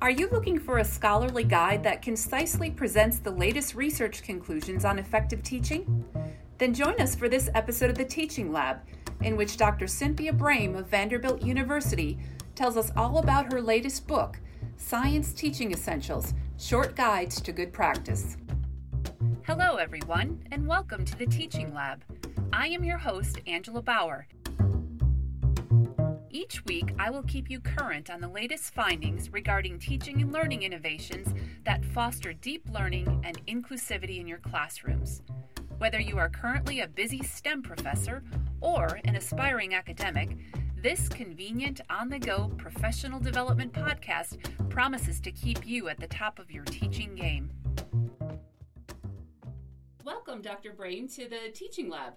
Are you looking for a scholarly guide that concisely presents the latest research conclusions on effective teaching? Then join us for this episode of the Teaching Lab, in which Dr. Cynthia Brame of Vanderbilt University tells us all about her latest book, Science Teaching Essentials Short Guides to Good Practice. Hello, everyone, and welcome to the Teaching Lab. I am your host, Angela Bauer each week, I will keep you current on the latest findings regarding teaching and learning innovations that foster deep learning and inclusivity in your classrooms. Whether you are currently a busy STEM professor or an aspiring academic, this convenient, on the go professional development podcast promises to keep you at the top of your teaching game. Welcome, Dr. Brame, to the Teaching Lab.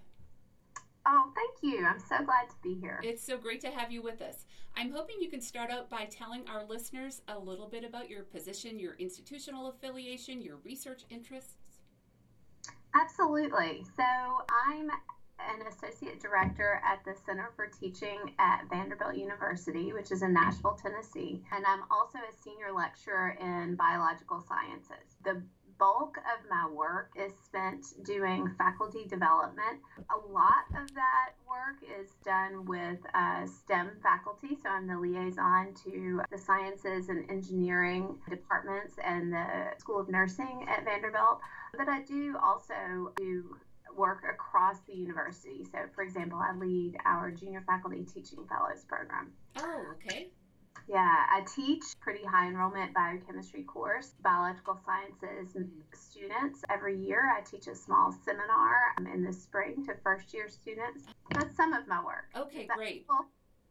Oh, thank you. I'm so glad to be here. It's so great to have you with us. I'm hoping you can start out by telling our listeners a little bit about your position, your institutional affiliation, your research interests. Absolutely. So, I'm an associate director at the Center for Teaching at Vanderbilt University, which is in Nashville, Tennessee. And I'm also a senior lecturer in biological sciences. The bulk of my work is spent doing faculty development. A lot of that work is done with uh, STEM faculty, so I'm the liaison to the sciences and engineering departments and the School of Nursing at Vanderbilt. But I do also do work across the university. So, for example, I lead our junior faculty teaching fellows program. Oh, okay. Yeah, I teach pretty high enrollment biochemistry course, biological sciences students. Every year I teach a small seminar um, in the spring to first year students. That's some of my work. Okay, great. Cool?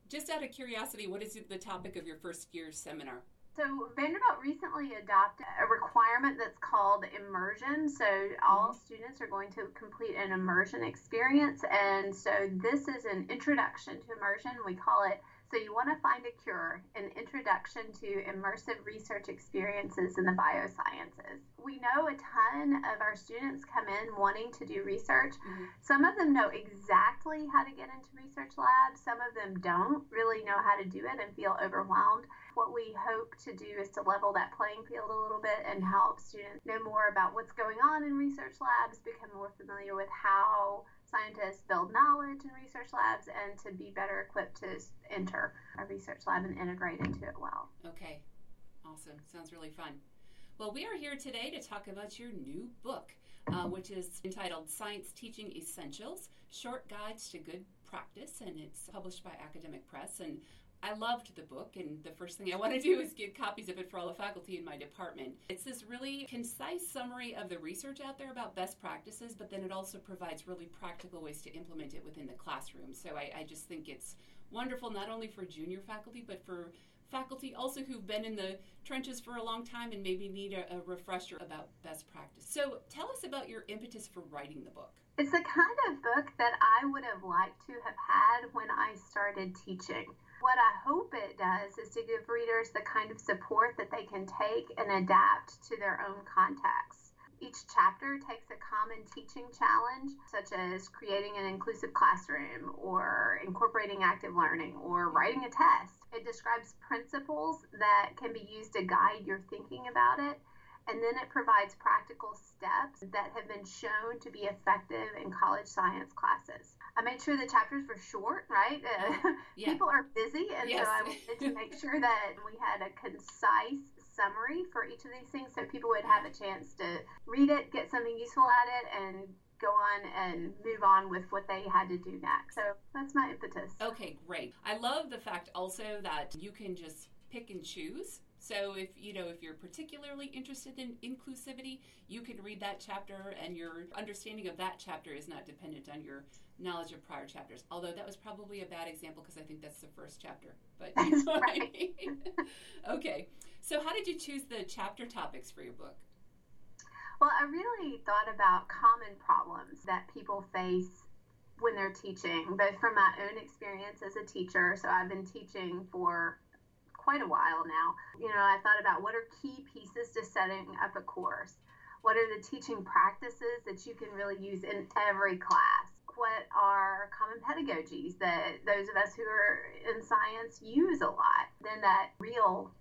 Just out of curiosity, what is the topic of your first year seminar? So Vanderbilt recently adopted a requirement that's called immersion. So all mm-hmm. students are going to complete an immersion experience, and so this is an introduction to immersion. We call it so, you want to find a cure, an introduction to immersive research experiences in the biosciences. We know a ton of our students come in wanting to do research. Mm-hmm. Some of them know exactly how to get into research labs, some of them don't really know how to do it and feel overwhelmed. What we hope to do is to level that playing field a little bit and help students know more about what's going on in research labs, become more familiar with how scientists build knowledge in research labs and to be better equipped to enter a research lab and integrate into it well. Okay, awesome. Sounds really fun. Well, we are here today to talk about your new book, uh, which is entitled Science Teaching Essentials Short Guides to Good Practice, and it's published by Academic Press. And I loved the book, and the first thing I want to do is get copies of it for all the faculty in my department. It's this really concise summary of the research out there about best practices, but then it also provides really practical ways to implement it within the classroom. So I, I just think it's wonderful not only for junior faculty, but for faculty also who've been in the trenches for a long time and maybe need a, a refresher about best practice. So tell us about your impetus for writing the book. It's the kind of book that I would have liked to have had when I started teaching. What I hope it does is to give readers the kind of support that they can take and adapt to their own context. Each chapter takes a common teaching challenge, such as creating an inclusive classroom, or incorporating active learning, or writing a test. It describes principles that can be used to guide your thinking about it and then it provides practical steps that have been shown to be effective in college science classes. I made sure the chapters were short, right? Uh, yeah. People are busy, and yes. so I wanted to make sure that we had a concise summary for each of these things so people would have a chance to read it, get something useful at it, and go on and move on with what they had to do next. So that's my impetus. Okay, great. I love the fact also that you can just pick and choose so if you know if you're particularly interested in inclusivity, you can read that chapter and your understanding of that chapter is not dependent on your knowledge of prior chapters. Although that was probably a bad example because I think that's the first chapter. But you know. I mean. okay. So how did you choose the chapter topics for your book? Well, I really thought about common problems that people face when they're teaching, both from my own experience as a teacher. So I've been teaching for quite a while now. You know, I thought about what are key pieces to setting up a course? What are the teaching practices that you can really use in every class? What are common pedagogies that those of us who are in science use a lot? Then that real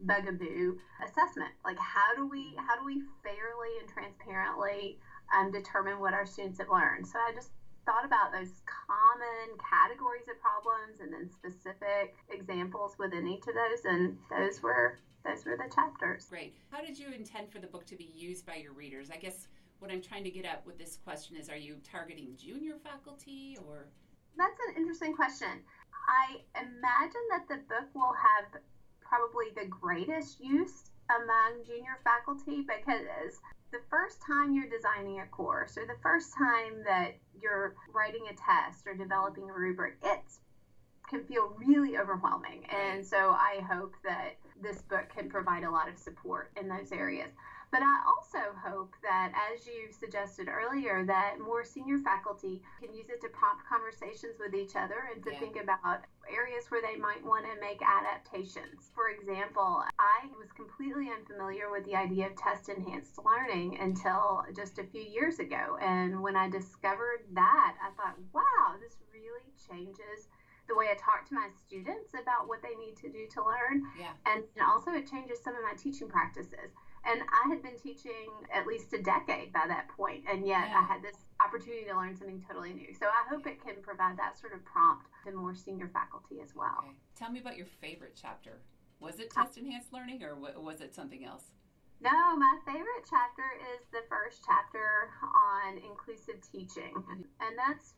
bugaboo assessment. Like how do we how do we fairly and transparently um, determine what our students have learned? So I just thought about those common categories of problems and then specific examples within each of those, and those were those were the chapters. Great. How did you intend for the book to be used by your readers? I guess what I'm trying to get at with this question is: Are you targeting junior faculty or? That's an interesting question. I imagine that the book will have probably the greatest use among junior faculty because the first time you're designing a course or the first time that you're writing a test or developing a rubric, it can feel really overwhelming. And so I hope that this book can provide a lot of support in those areas. But I also hope that, as you suggested earlier, that more senior faculty can use it to prompt conversations with each other and to yeah. think about areas where they might want to make adaptations. For example, I was completely unfamiliar with the idea of test enhanced learning until just a few years ago. And when I discovered that, I thought, wow, this really changes the way I talk to my students about what they need to do to learn. Yeah. And also, it changes some of my teaching practices. And I had been teaching at least a decade by that point, and yet yeah. I had this opportunity to learn something totally new. So I hope it can provide that sort of prompt to more senior faculty as well. Okay. Tell me about your favorite chapter. Was it uh, test enhanced learning or was it something else? No, my favorite chapter is the first chapter on inclusive teaching. And that's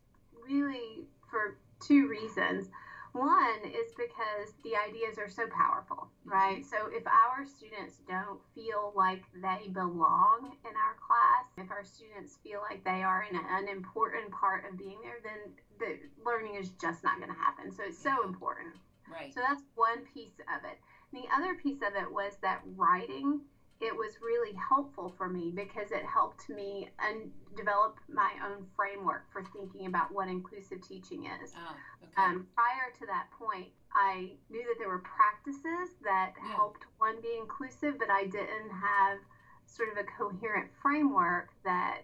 really for two reasons. One is because the ideas are so powerful, right? So if our students don't feel like they belong in our class, if our students feel like they are an, an important part of being there, then the learning is just not going to happen. So it's so important. Right. So that's one piece of it. And the other piece of it was that writing it was really helpful for me because it helped me and develop my own framework for thinking about what inclusive teaching is. Oh, okay. um, prior to that point, I knew that there were practices that yeah. helped one be inclusive, but I didn't have sort of a coherent framework that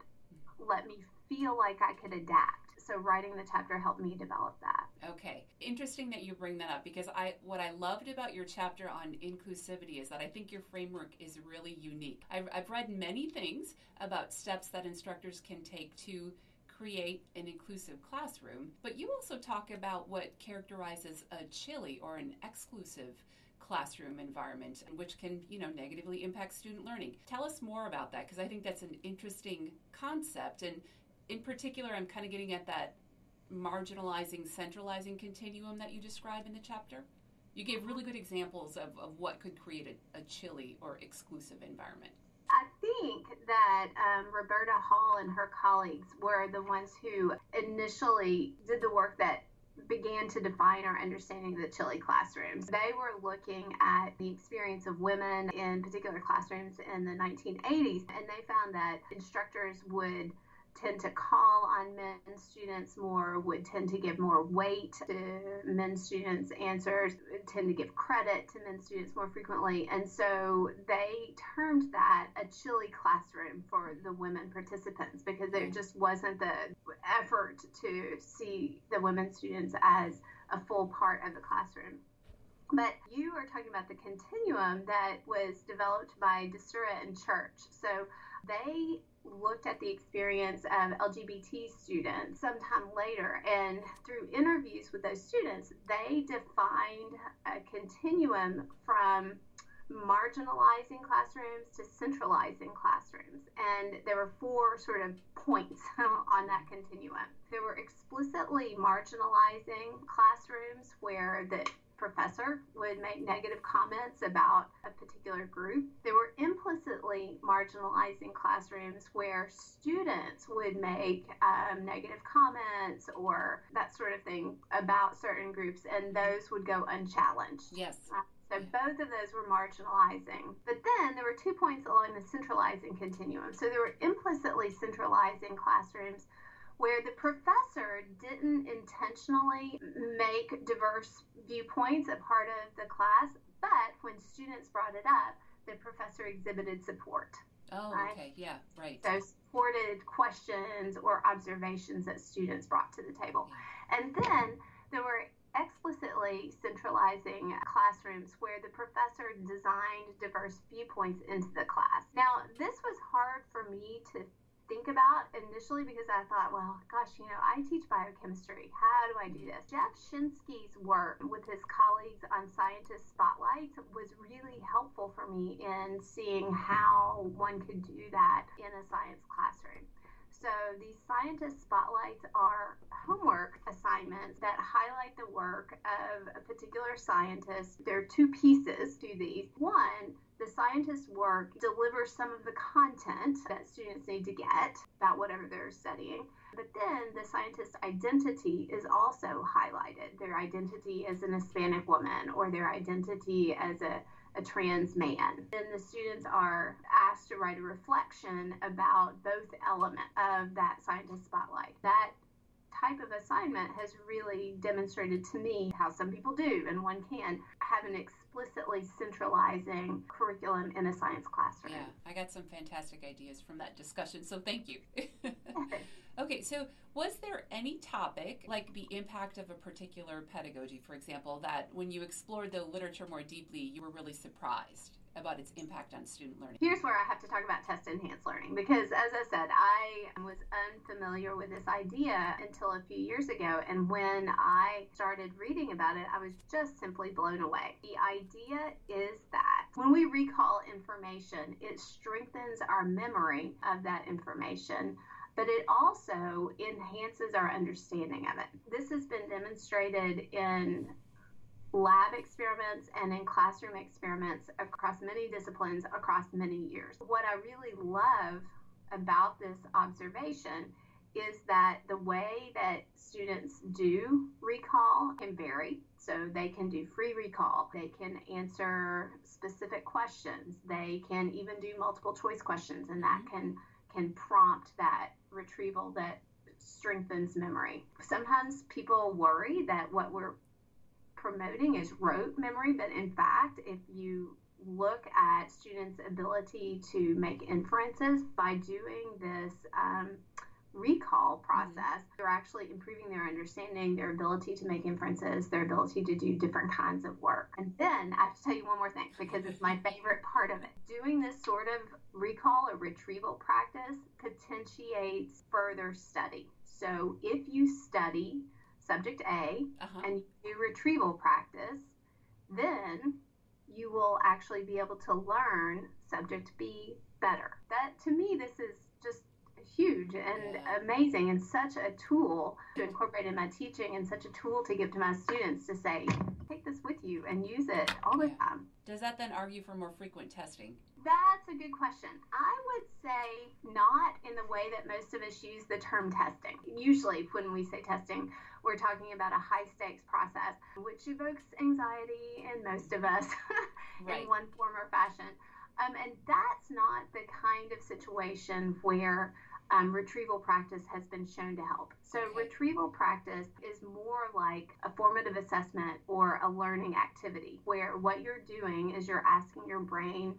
let me feel like I could adapt so writing the chapter helped me develop that. Okay. Interesting that you bring that up because I what I loved about your chapter on inclusivity is that I think your framework is really unique. I've, I've read many things about steps that instructors can take to create an inclusive classroom, but you also talk about what characterizes a chilly or an exclusive classroom environment which can you know negatively impact student learning tell us more about that because i think that's an interesting concept and in particular, I'm kind of getting at that marginalizing, centralizing continuum that you describe in the chapter. You gave really good examples of, of what could create a, a chilly or exclusive environment. I think that um, Roberta Hall and her colleagues were the ones who initially did the work that began to define our understanding of the chilly classrooms. They were looking at the experience of women in particular classrooms in the 1980s, and they found that instructors would tend to call on men students more, would tend to give more weight to men students' answers, tend to give credit to men students more frequently. And so they termed that a chilly classroom for the women participants because there just wasn't the effort to see the women students as a full part of the classroom. But you are talking about the continuum that was developed by DeSurra and Church. So they looked at the experience of LGBT students sometime later, and through interviews with those students, they defined a continuum from marginalizing classrooms to centralizing classrooms. And there were four sort of points on that continuum. There were explicitly marginalizing classrooms where the professor would make negative comments about a particular group. They were implicitly marginalizing classrooms where students would make um, negative comments or that sort of thing about certain groups, and those would go unchallenged. Yes. Uh, so both of those were marginalizing. But then there were two points along the centralizing continuum. So they were implicitly centralizing classrooms where the professor didn't intentionally make diverse viewpoints a part of the class, but when students brought it up, the professor exhibited support. Oh, right? okay, yeah, right. So supported questions or observations that students brought to the table. And then there were explicitly centralizing classrooms where the professor designed diverse viewpoints into the class. Now, this was hard for me to think about initially because I thought, well, gosh, you know, I teach biochemistry. How do I do this? Jeff Schinske's work with his colleagues on Scientist Spotlight was really helpful for me in seeing how one could do that in a science classroom. So these scientist spotlights are homework assignments that highlight the work of a particular scientist. There are two pieces to these. One the scientist's work delivers some of the content that students need to get about whatever they're studying. But then the scientist's identity is also highlighted their identity as an Hispanic woman or their identity as a, a trans man. Then the students are asked to write a reflection about both elements of that scientist spotlight. That type of assignment has really demonstrated to me how some people do and one can have an explicitly centralizing curriculum in a science classroom. Yeah, I got some fantastic ideas from that discussion, so thank you. okay, so was there any topic, like the impact of a particular pedagogy, for example, that when you explored the literature more deeply, you were really surprised? about its impact on student learning. Here's where I have to talk about test enhanced learning because, as I said, I was unfamiliar with this idea until a few years ago. And when I started reading about it, I was just simply blown away. The idea is that when we recall information, it strengthens our memory of that information but it also enhances our understanding of it. This has been demonstrated in lab experiments and in classroom experiments across many disciplines across many years. What I really love about this observation is that the way that students do recall can vary. So they can do free recall, they can answer specific questions, they can even do multiple choice questions, and that mm-hmm. can can prompt that retrieval that strengthens memory. Sometimes people worry that what we're promoting is rote memory, but in fact, if you look at students' ability to make inferences by doing this um, recall mm-hmm. process, mm-hmm. they're actually improving their understanding, their ability to make inferences, their ability to do different kinds of work. And then I have to tell you one more thing because it's my favorite part of it. Doing this sort of recall or retrieval practice potentiates further study. So if you study, subject A uh-huh. and you do retrieval practice, then you will actually be able to learn subject B better. That to me, this is huge and amazing and such a tool to incorporate in my teaching and such a tool to give to my students to say, take this with you and use it all the yeah. time. Does that then argue for more frequent testing? That's a good question. I would say not in the way that most of us use the term testing. Usually, when we say testing, we're talking about a high stakes process, which evokes anxiety in most of us right. in one form or fashion. Um, and that's not the kind of situation where um, retrieval practice has been shown to help. So, retrieval practice is more like a formative assessment or a learning activity where what you're doing is you're asking your brain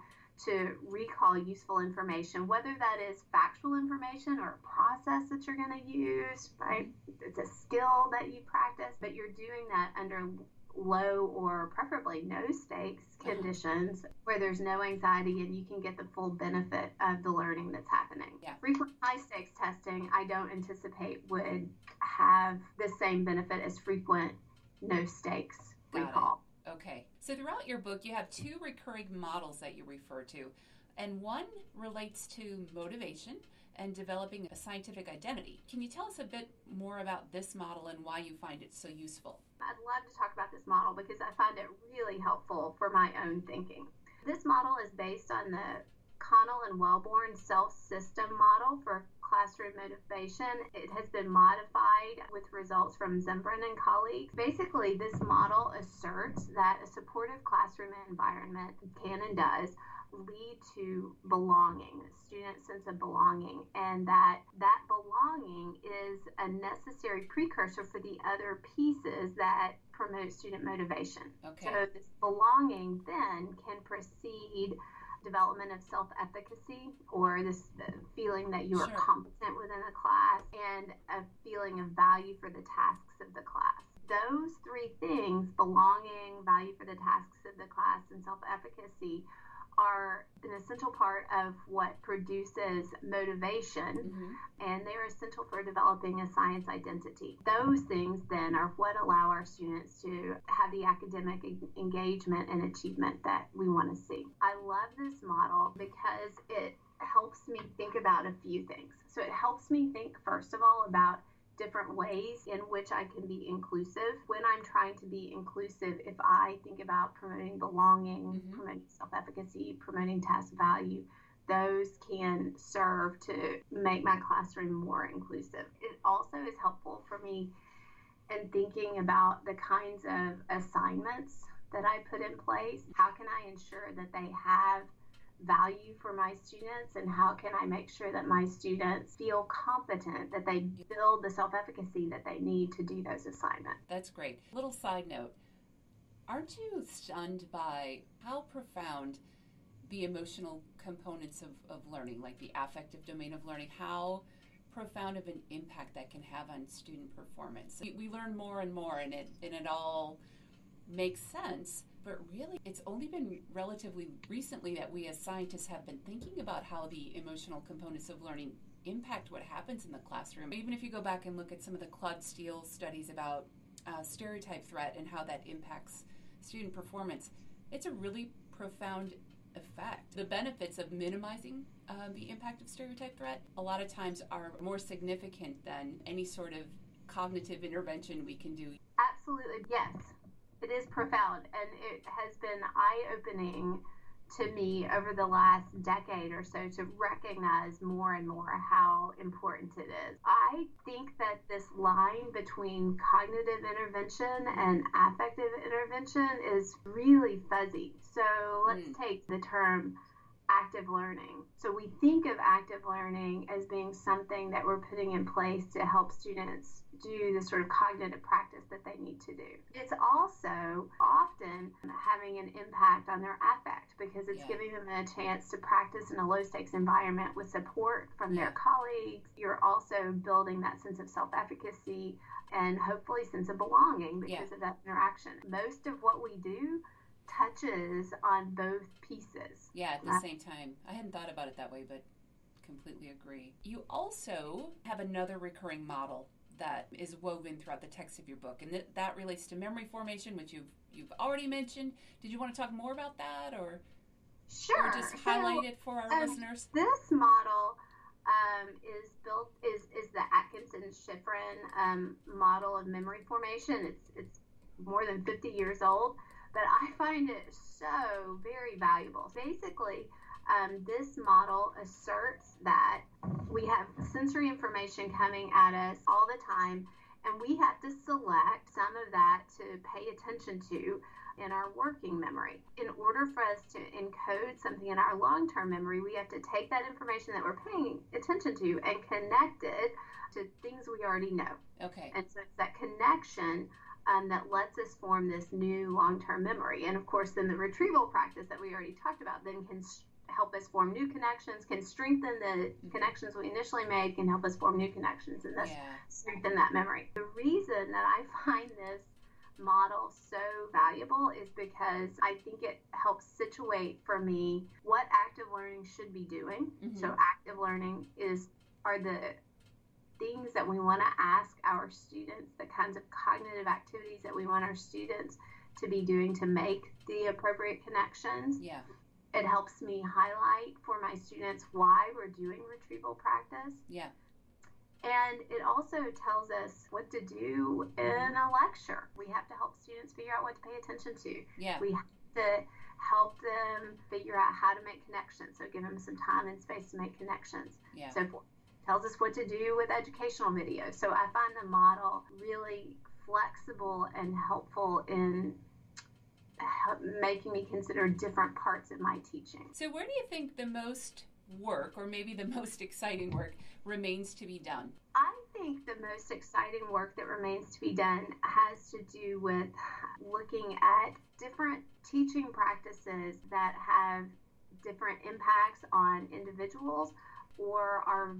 to recall useful information, whether that is factual information or a process that you're going to use, right? It's a skill that you practice, but you're doing that under low or preferably no stakes conditions where there's no anxiety and you can get the full benefit of the learning that's happening. Yeah. Frequent high stakes testing, I don't anticipate would have the same benefit as frequent no stakes Got recall. It. Okay. So throughout your book, you have two recurring models that you refer to, and one relates to motivation and developing a scientific identity. Can you tell us a bit more about this model and why you find it so useful? I'd love to talk about this model because I find it really helpful for my own thinking. This model is based on the Connell and Wellborn self system model for classroom motivation. It has been modified with results from Zumbrunn and colleagues. Basically, this model asserts that a supportive classroom environment can and does lead to belonging, student sense of belonging, and that that belonging is a necessary precursor for the other pieces that promote student motivation. Okay. So this belonging then can precede development of self efficacy or this feeling that you are sure. competent within a class and a feeling of value for the tasks of the class. those three things belonging, value for the tasks of the class, and self efficacy are an essential part of what produces motivation mm-hmm. and they're essential for developing a science identity. Those things then are what allow our students to have the academic engagement and achievement that we want to see. I love this model because it helps me think about a few things. So it helps me think, first of all, about different ways in which I can be inclusive. When I'm trying to be inclusive, if I think about promoting belonging, mm-hmm. promoting self efficacy, promoting task value, those can serve to make my classroom more inclusive. It also is helpful for me in thinking about the kinds of assignments that I put in place. How can I ensure that they have value for my students and how can I make sure that my students feel competent that they build the self-efficacy that they need to do those assignments. That's great. Little side note. Aren't you stunned by how profound the emotional components of, of learning, like the affective domain of learning, how profound of an impact that can have on student performance. We, we learn more and more and it and it all makes sense but really, it's only been relatively recently that we as scientists have been thinking about how the emotional components of learning impact what happens in the classroom. Even if you go back and look at some of the Claude Steele studies about uh, stereotype threat and how that impacts student performance, it's a really profound effect. The benefits of minimizing uh, the impact of stereotype threat a lot of times are more significant than any sort of cognitive intervention we can do. Absolutely, yes it is profound and it has been eye opening to me over the last decade or so to recognize more and more how important it is. I think that this line between cognitive intervention and affective intervention is really fuzzy. So let's mm. take the term active learning. So we think of active learning as being something that we're putting in place to help students do the sort of cognitive practice that they need to do. It's also often having an impact on their affect because it's yeah. giving them a chance to practice in a low stakes environment with support from their colleagues. You're also building that sense of self efficacy and hopefully sense of belonging because yeah. of that interaction. Most of what we do touches on both pieces. Yeah, at the same time. I hadn't thought about it that way, but completely agree. You also have another recurring model that is woven throughout the text of your book, and that, that relates to memory formation, which you've you've already mentioned. Did you want to talk more about that, or sure, or just highlight so, it for our um, listeners? This model um, is built is is the Atkinson Shiffrin um, model of memory formation. It's it's more than 50 years old, but I find it so very valuable. Basically, um, this model asserts that we have sensory information coming at us all the time, and we have to select some of that to pay attention to in our working memory. In order for us to encode something in our long term memory, we have to take that information that we're paying attention to and connect it to things we already know. Okay. And so it's that connection um, that lets us form this new long term memory. And of course, then the retrieval practice that we already talked about then can help us form new connections, can strengthen the connections we initially made, can help us form new connections and thus yeah. strengthen that memory. The reason that I find this model so valuable is because I think it helps situate for me what active learning should be doing. Mm-hmm. So active learning is are the things that we want to ask our students, the kinds of cognitive activities that we want our students to be doing to make the appropriate connections. Yeah it helps me highlight for my students why we're doing retrieval practice. Yeah. And it also tells us what to do in a lecture. We have to help students figure out what to pay attention to. Yeah. We have to help them figure out how to make connections. So give them some time and space to make connections. Yeah. So tells us what to do with educational videos. So I find the model really flexible and helpful in making me consider different parts of my teaching. So, where do you think the most work, or maybe the most exciting work, remains to be done? I think the most exciting work that remains to be done has to do with looking at different teaching practices that have different impacts on individuals or are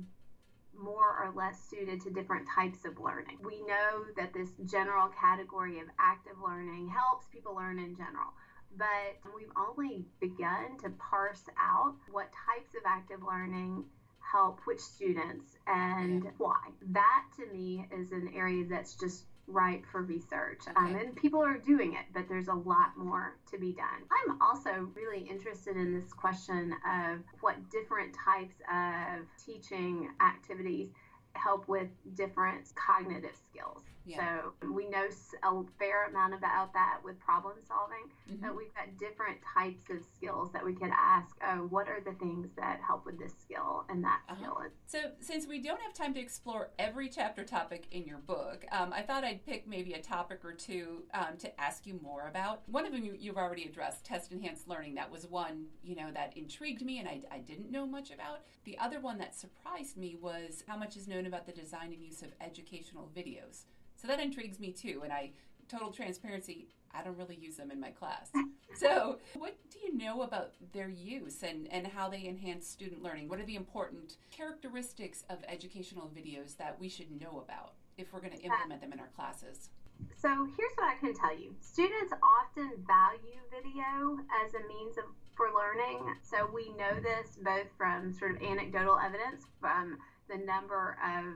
more or less suited to different types of learning. We know that this general category of active learning helps people learn in general, but we've only begun to parse out what types of active learning help which students and why. That to me is an area that's just ripe for research. Um, okay. Um, and people are doing it, but there's a lot more to be done. I'm also really interested in this question of what different types of teaching activities help with different cognitive skills. Yeah. So we know a fair amount about that with problem solving, mm-hmm. but we've got different types of skills that we could ask, oh, what are the things that help with this skill and that uh-huh. skill? So since we don't have time to explore every chapter topic in your book, um, I thought I'd pick maybe a topic or two um, to ask you more about. One of them you, you've already addressed, test enhanced learning. That was one, you know, that intrigued me and I, I didn't know much about. The other one that surprised me was how much is known about the design and use of educational videos. So that intrigues me too. And I, total transparency, I don't really use them in my class. so, what do you know about their use and, and how they enhance student learning? What are the important characteristics of educational videos that we should know about if we're going to implement them in our classes? So, here's what I can tell you students often value video as a means of for learning. So, we know this both from sort of anecdotal evidence from the number of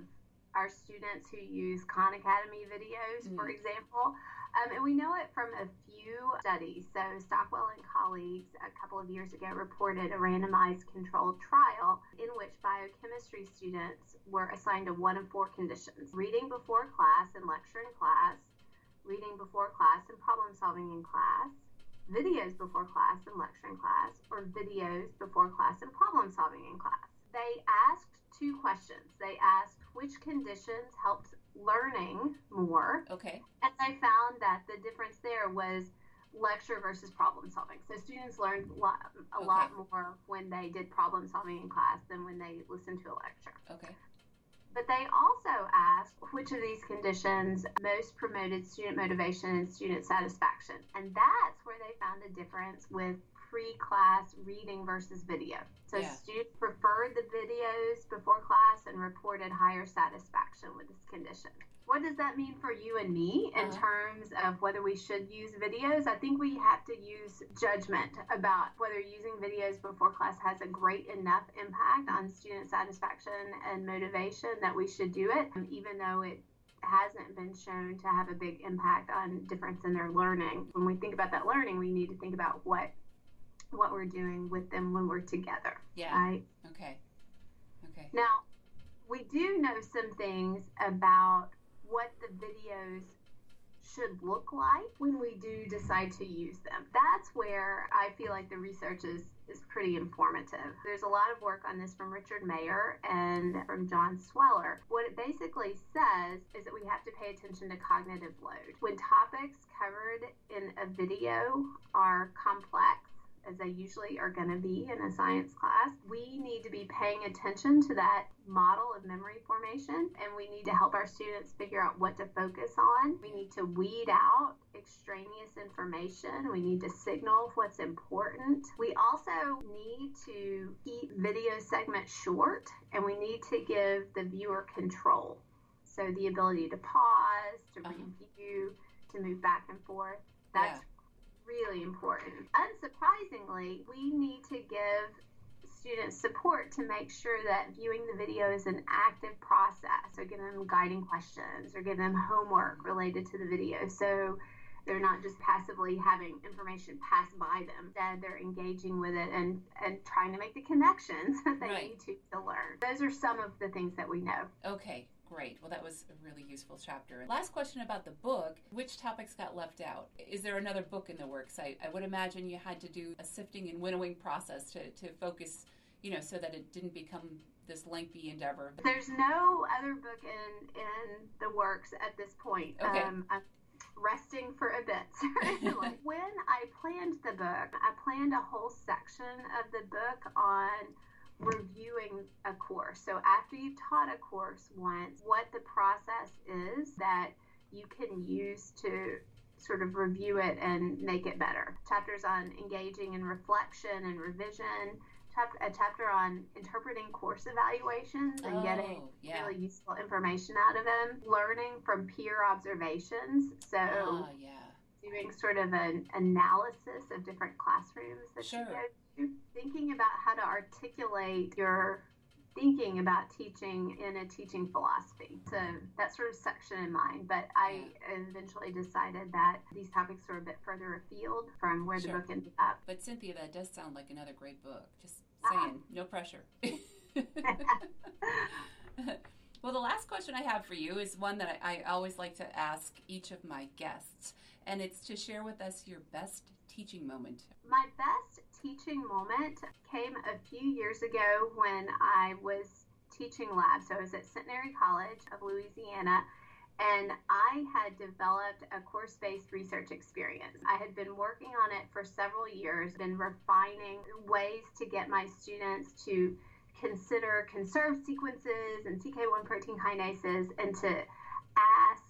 our students who use Khan Academy videos, mm. for example. Um, and we know it from a few studies. So, Stockwell and colleagues a couple of years ago reported a randomized controlled trial in which biochemistry students were assigned to one of four conditions reading before class and lecture in class, reading before class and problem solving in class, videos before class and lecture in class, or videos before class and problem solving in class. They asked two questions. They asked which conditions helped learning more. Okay. And I found that the difference there was lecture versus problem solving. So students learned a lot, a okay. lot more when they did problem solving in class than when they listened to a lecture. Okay. But they also asked which of these conditions most promoted student motivation and student satisfaction. And that's where they found a difference with pre-class reading versus video. So yeah. students preferred the videos before class and reported higher satisfaction with this condition. What does that mean for you and me in uh-huh. terms of whether we should use videos? I think we have to use judgment about whether using videos before class has a great enough impact on student satisfaction and motivation that we should do it, even though it hasn't been shown to have a big impact on difference in their learning. When we think about that learning, we need to think about what what we're doing with them when we're together. Yeah. Right? Okay. Okay. Now, we do know some things about what the videos should look like when we do decide to use them. That's where I feel like the research is, is pretty informative. There's a lot of work on this from Richard Mayer and from John Sweller. What it basically says is that we have to pay attention to cognitive load. When topics covered in a video are complex, as they usually are going to be in a science class, we need to be paying attention to that model of memory formation and we need to help our students figure out what to focus on. We need to weed out extraneous information. We need to signal what's important. We also need to keep video segments short and we need to give the viewer control. So the ability to pause, to uh-huh. review, to move back and forth. That's yeah really important. Unsurprisingly, we need to give students support to make sure that viewing the video is an active process or give them guiding questions or give them homework related to the video. So they're not just passively having information pass by them, that they're engaging with it and, and trying to make the connections that they right. need to to learn. Those are some of the things that we know. Okay, Great. Well, that was a really useful chapter. Last question about the book which topics got left out? Is there another book in the works? I, I would imagine you had to do a sifting and winnowing process to, to focus, you know, so that it didn't become this lengthy endeavor. There's no other book in, in the works at this point. Okay. Um, I'm resting for a bit. when I planned the book, I planned a whole section of the book on reviewing a course. So after you've taught a course once, what the process is that you can use to sort of review it and make it better. Chapters on engaging in reflection and revision, a chapter on interpreting course evaluations and oh, getting yeah. really useful information out of them, learning from peer observations. So, Ah, yeah. doing sort of an analysis of different classrooms that Sure. you go to, thinking about how to articulate your thinking about teaching in a teaching philosophy. So that sort of section in mind. But I eventually decided that these topics were a bit further afield from where the book ended up. But Cynthia, that does sound like another great book. Just Ah. saying, no pressure. well, the last question I have for you is one that I, I always like to ask each of my guests, and it's to share with us your best teaching moment. My best teaching moment came a few years ago when I was teaching lab. So I was at Centenary College of Louisiana and I had developed a course based research experience. I had been working on it for several years, been refining ways to get my students to consider conserved sequences and CK1 protein kinases and to ask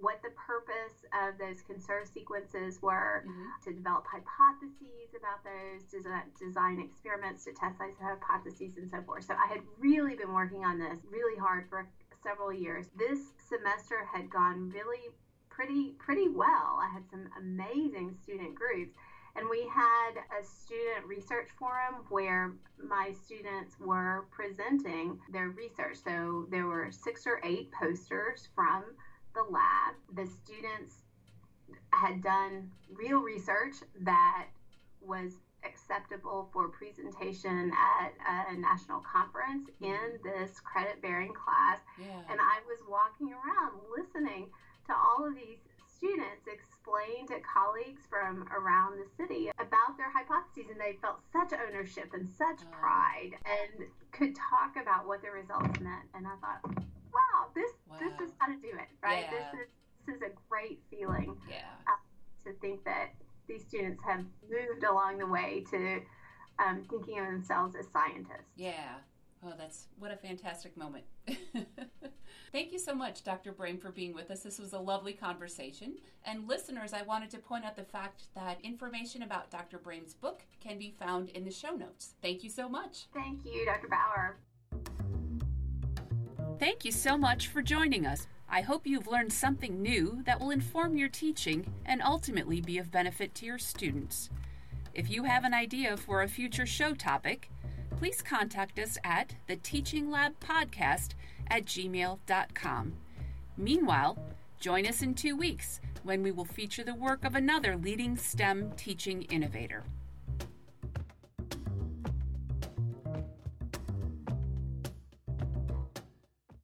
what the purpose of those conserved sequences were Mhm. to develop hypotheses about those, design, design experiments to test those hypotheses, and so forth. So I had really been working on this really hard for several years. This semester had gone really pretty pretty well. I had some amazing student groups. And we had a student research forum where my students were presenting their research. So there were six or eight posters from the lab. The students had done real research that was acceptable for presentation at a national conference in this credit bearing class. Yeah. And I was walking around listening to all of these students explain to colleagues from around the city about their hypotheses, and they felt such ownership and such pride and could talk about what the results meant. And I thought, wow, this this is how to do it, right? Yeah. This is this is a great feeling yeah. to think that these students have moved along the way to um, thinking of themselves as scientists. Yeah. Oh, that's what a fantastic moment. Thank you so much, Dr. Brame, for being with us. This was a lovely conversation. And listeners, I wanted to point out the fact that information about Dr. Brame's book can be found in the show notes. Thank you so much. Thank you, Dr. Bauer. Thank you so much for joining us. I hope you've learned something new that will inform your teaching and ultimately be of benefit to your students. If you have an idea for a future show topic, please contact us at the Teaching Lab Podcast at gmail.com. Meanwhile, join us in two weeks when we will feature the work of another leading STEM teaching innovator.